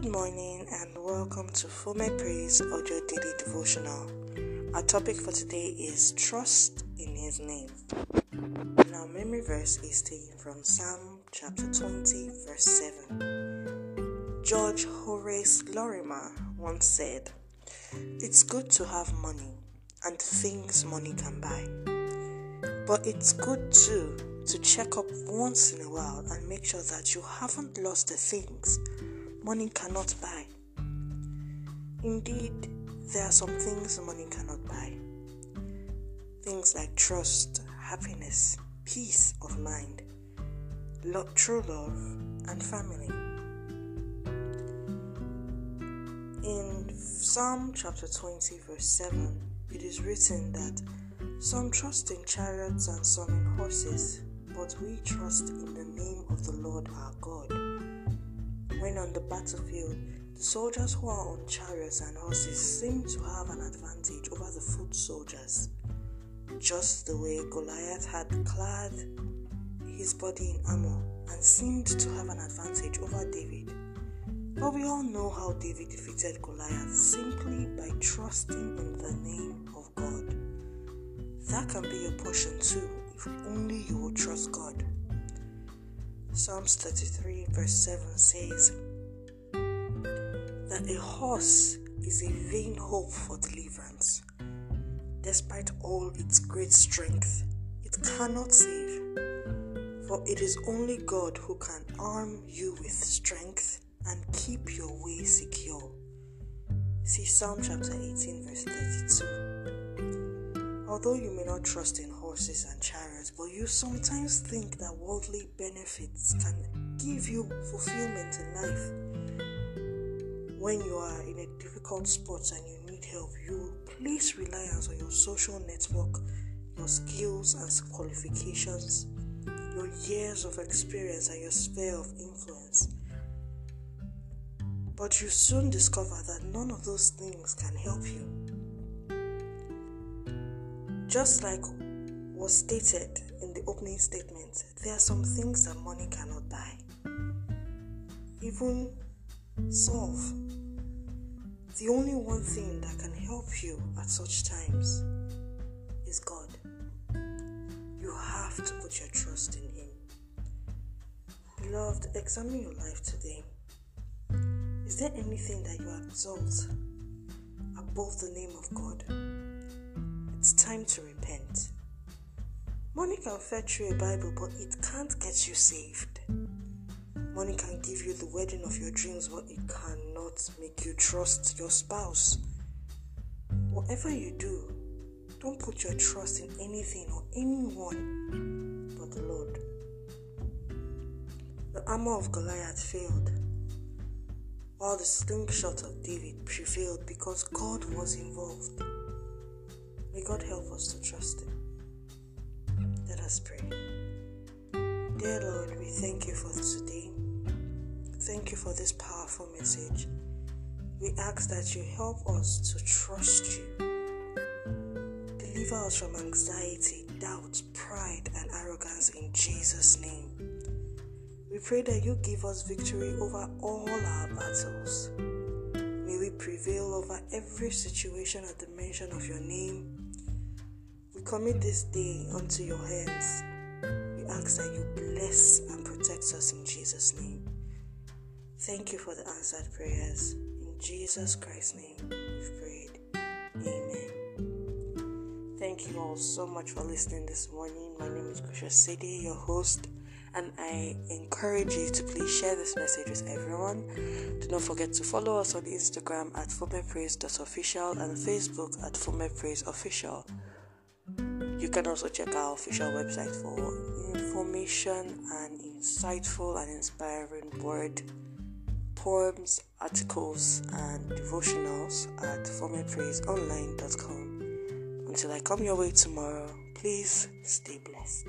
Good morning and welcome to Fume Praise Audio Daily Devotional. Our topic for today is Trust in His Name. And our memory verse is taken from Psalm chapter 20, verse 7. George Horace Lorimer once said, It's good to have money and things money can buy. But it's good too to check up once in a while and make sure that you haven't lost the things money cannot buy. Indeed, there are some things money cannot buy. Things like trust, happiness, peace of mind, lo- true love, and family. In Psalm chapter 20, verse 7, it is written that some trust in chariots and some in horses but we trust in the name of the Lord our God. When on the battlefield, the soldiers who are on chariots and horses seem to have an advantage over the foot soldiers, just the way Goliath had clad his body in armor and seemed to have an advantage over David. But we all know how David defeated Goliath simply by trusting in the name of God. That can be your portion too if only you will trust God. Psalms 33, verse 7 says that a horse is a vain hope for deliverance. Despite all its great strength, it cannot save. For it is only God who can arm you with strength and keep your way secure. See Psalm chapter 18, verse 32. Although you may not trust in horses and chariots, but you sometimes think that worldly benefits can give you fulfillment in life. When you are in a difficult spot and you need help, you place reliance on your social network, your skills and qualifications, your years of experience, and your sphere of influence. But you soon discover that none of those things can help you. Just like was stated in the opening statement, there are some things that money cannot buy, even solve. The only one thing that can help you at such times is God. You have to put your trust in Him. Beloved, examine your life today. Is there anything that you exalt above the name of God? Time to repent. Money can fetch you a Bible, but it can't get you saved. Money can give you the wedding of your dreams, but it cannot make you trust your spouse. Whatever you do, don't put your trust in anything or anyone but the Lord. The armor of Goliath failed, while the slingshot of David prevailed because God was involved. May God help us to trust Him. Let us pray. Dear Lord, we thank you for today. Thank you for this powerful message. We ask that you help us to trust you. Deliver us from anxiety, doubt, pride, and arrogance in Jesus' name. We pray that you give us victory over all our battles. May we prevail over every situation at the mention of your name. We commit this day unto your hands. We ask that you bless and protect us in Jesus' name. Thank you for the answered prayers. In Jesus Christ's name, we've prayed. Amen. Thank you all so much for listening this morning. My name is Kusha Sidi, your host, and I encourage you to please share this message with everyone. Do not forget to follow us on Instagram at fumepraise.official and Facebook at fumepraiseofficial. You can also check our official website for information and insightful and inspiring word, poems, articles, and devotionals at fumepraiseonline.com. Until I come your way tomorrow, please stay blessed.